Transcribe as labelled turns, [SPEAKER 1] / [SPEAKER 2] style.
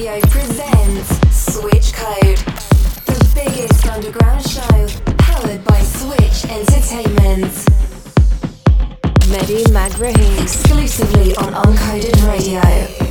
[SPEAKER 1] Radio presents Switch Code, the biggest underground show powered by Switch Entertainment. Mehdi Magrahim exclusively on Uncoded Radio.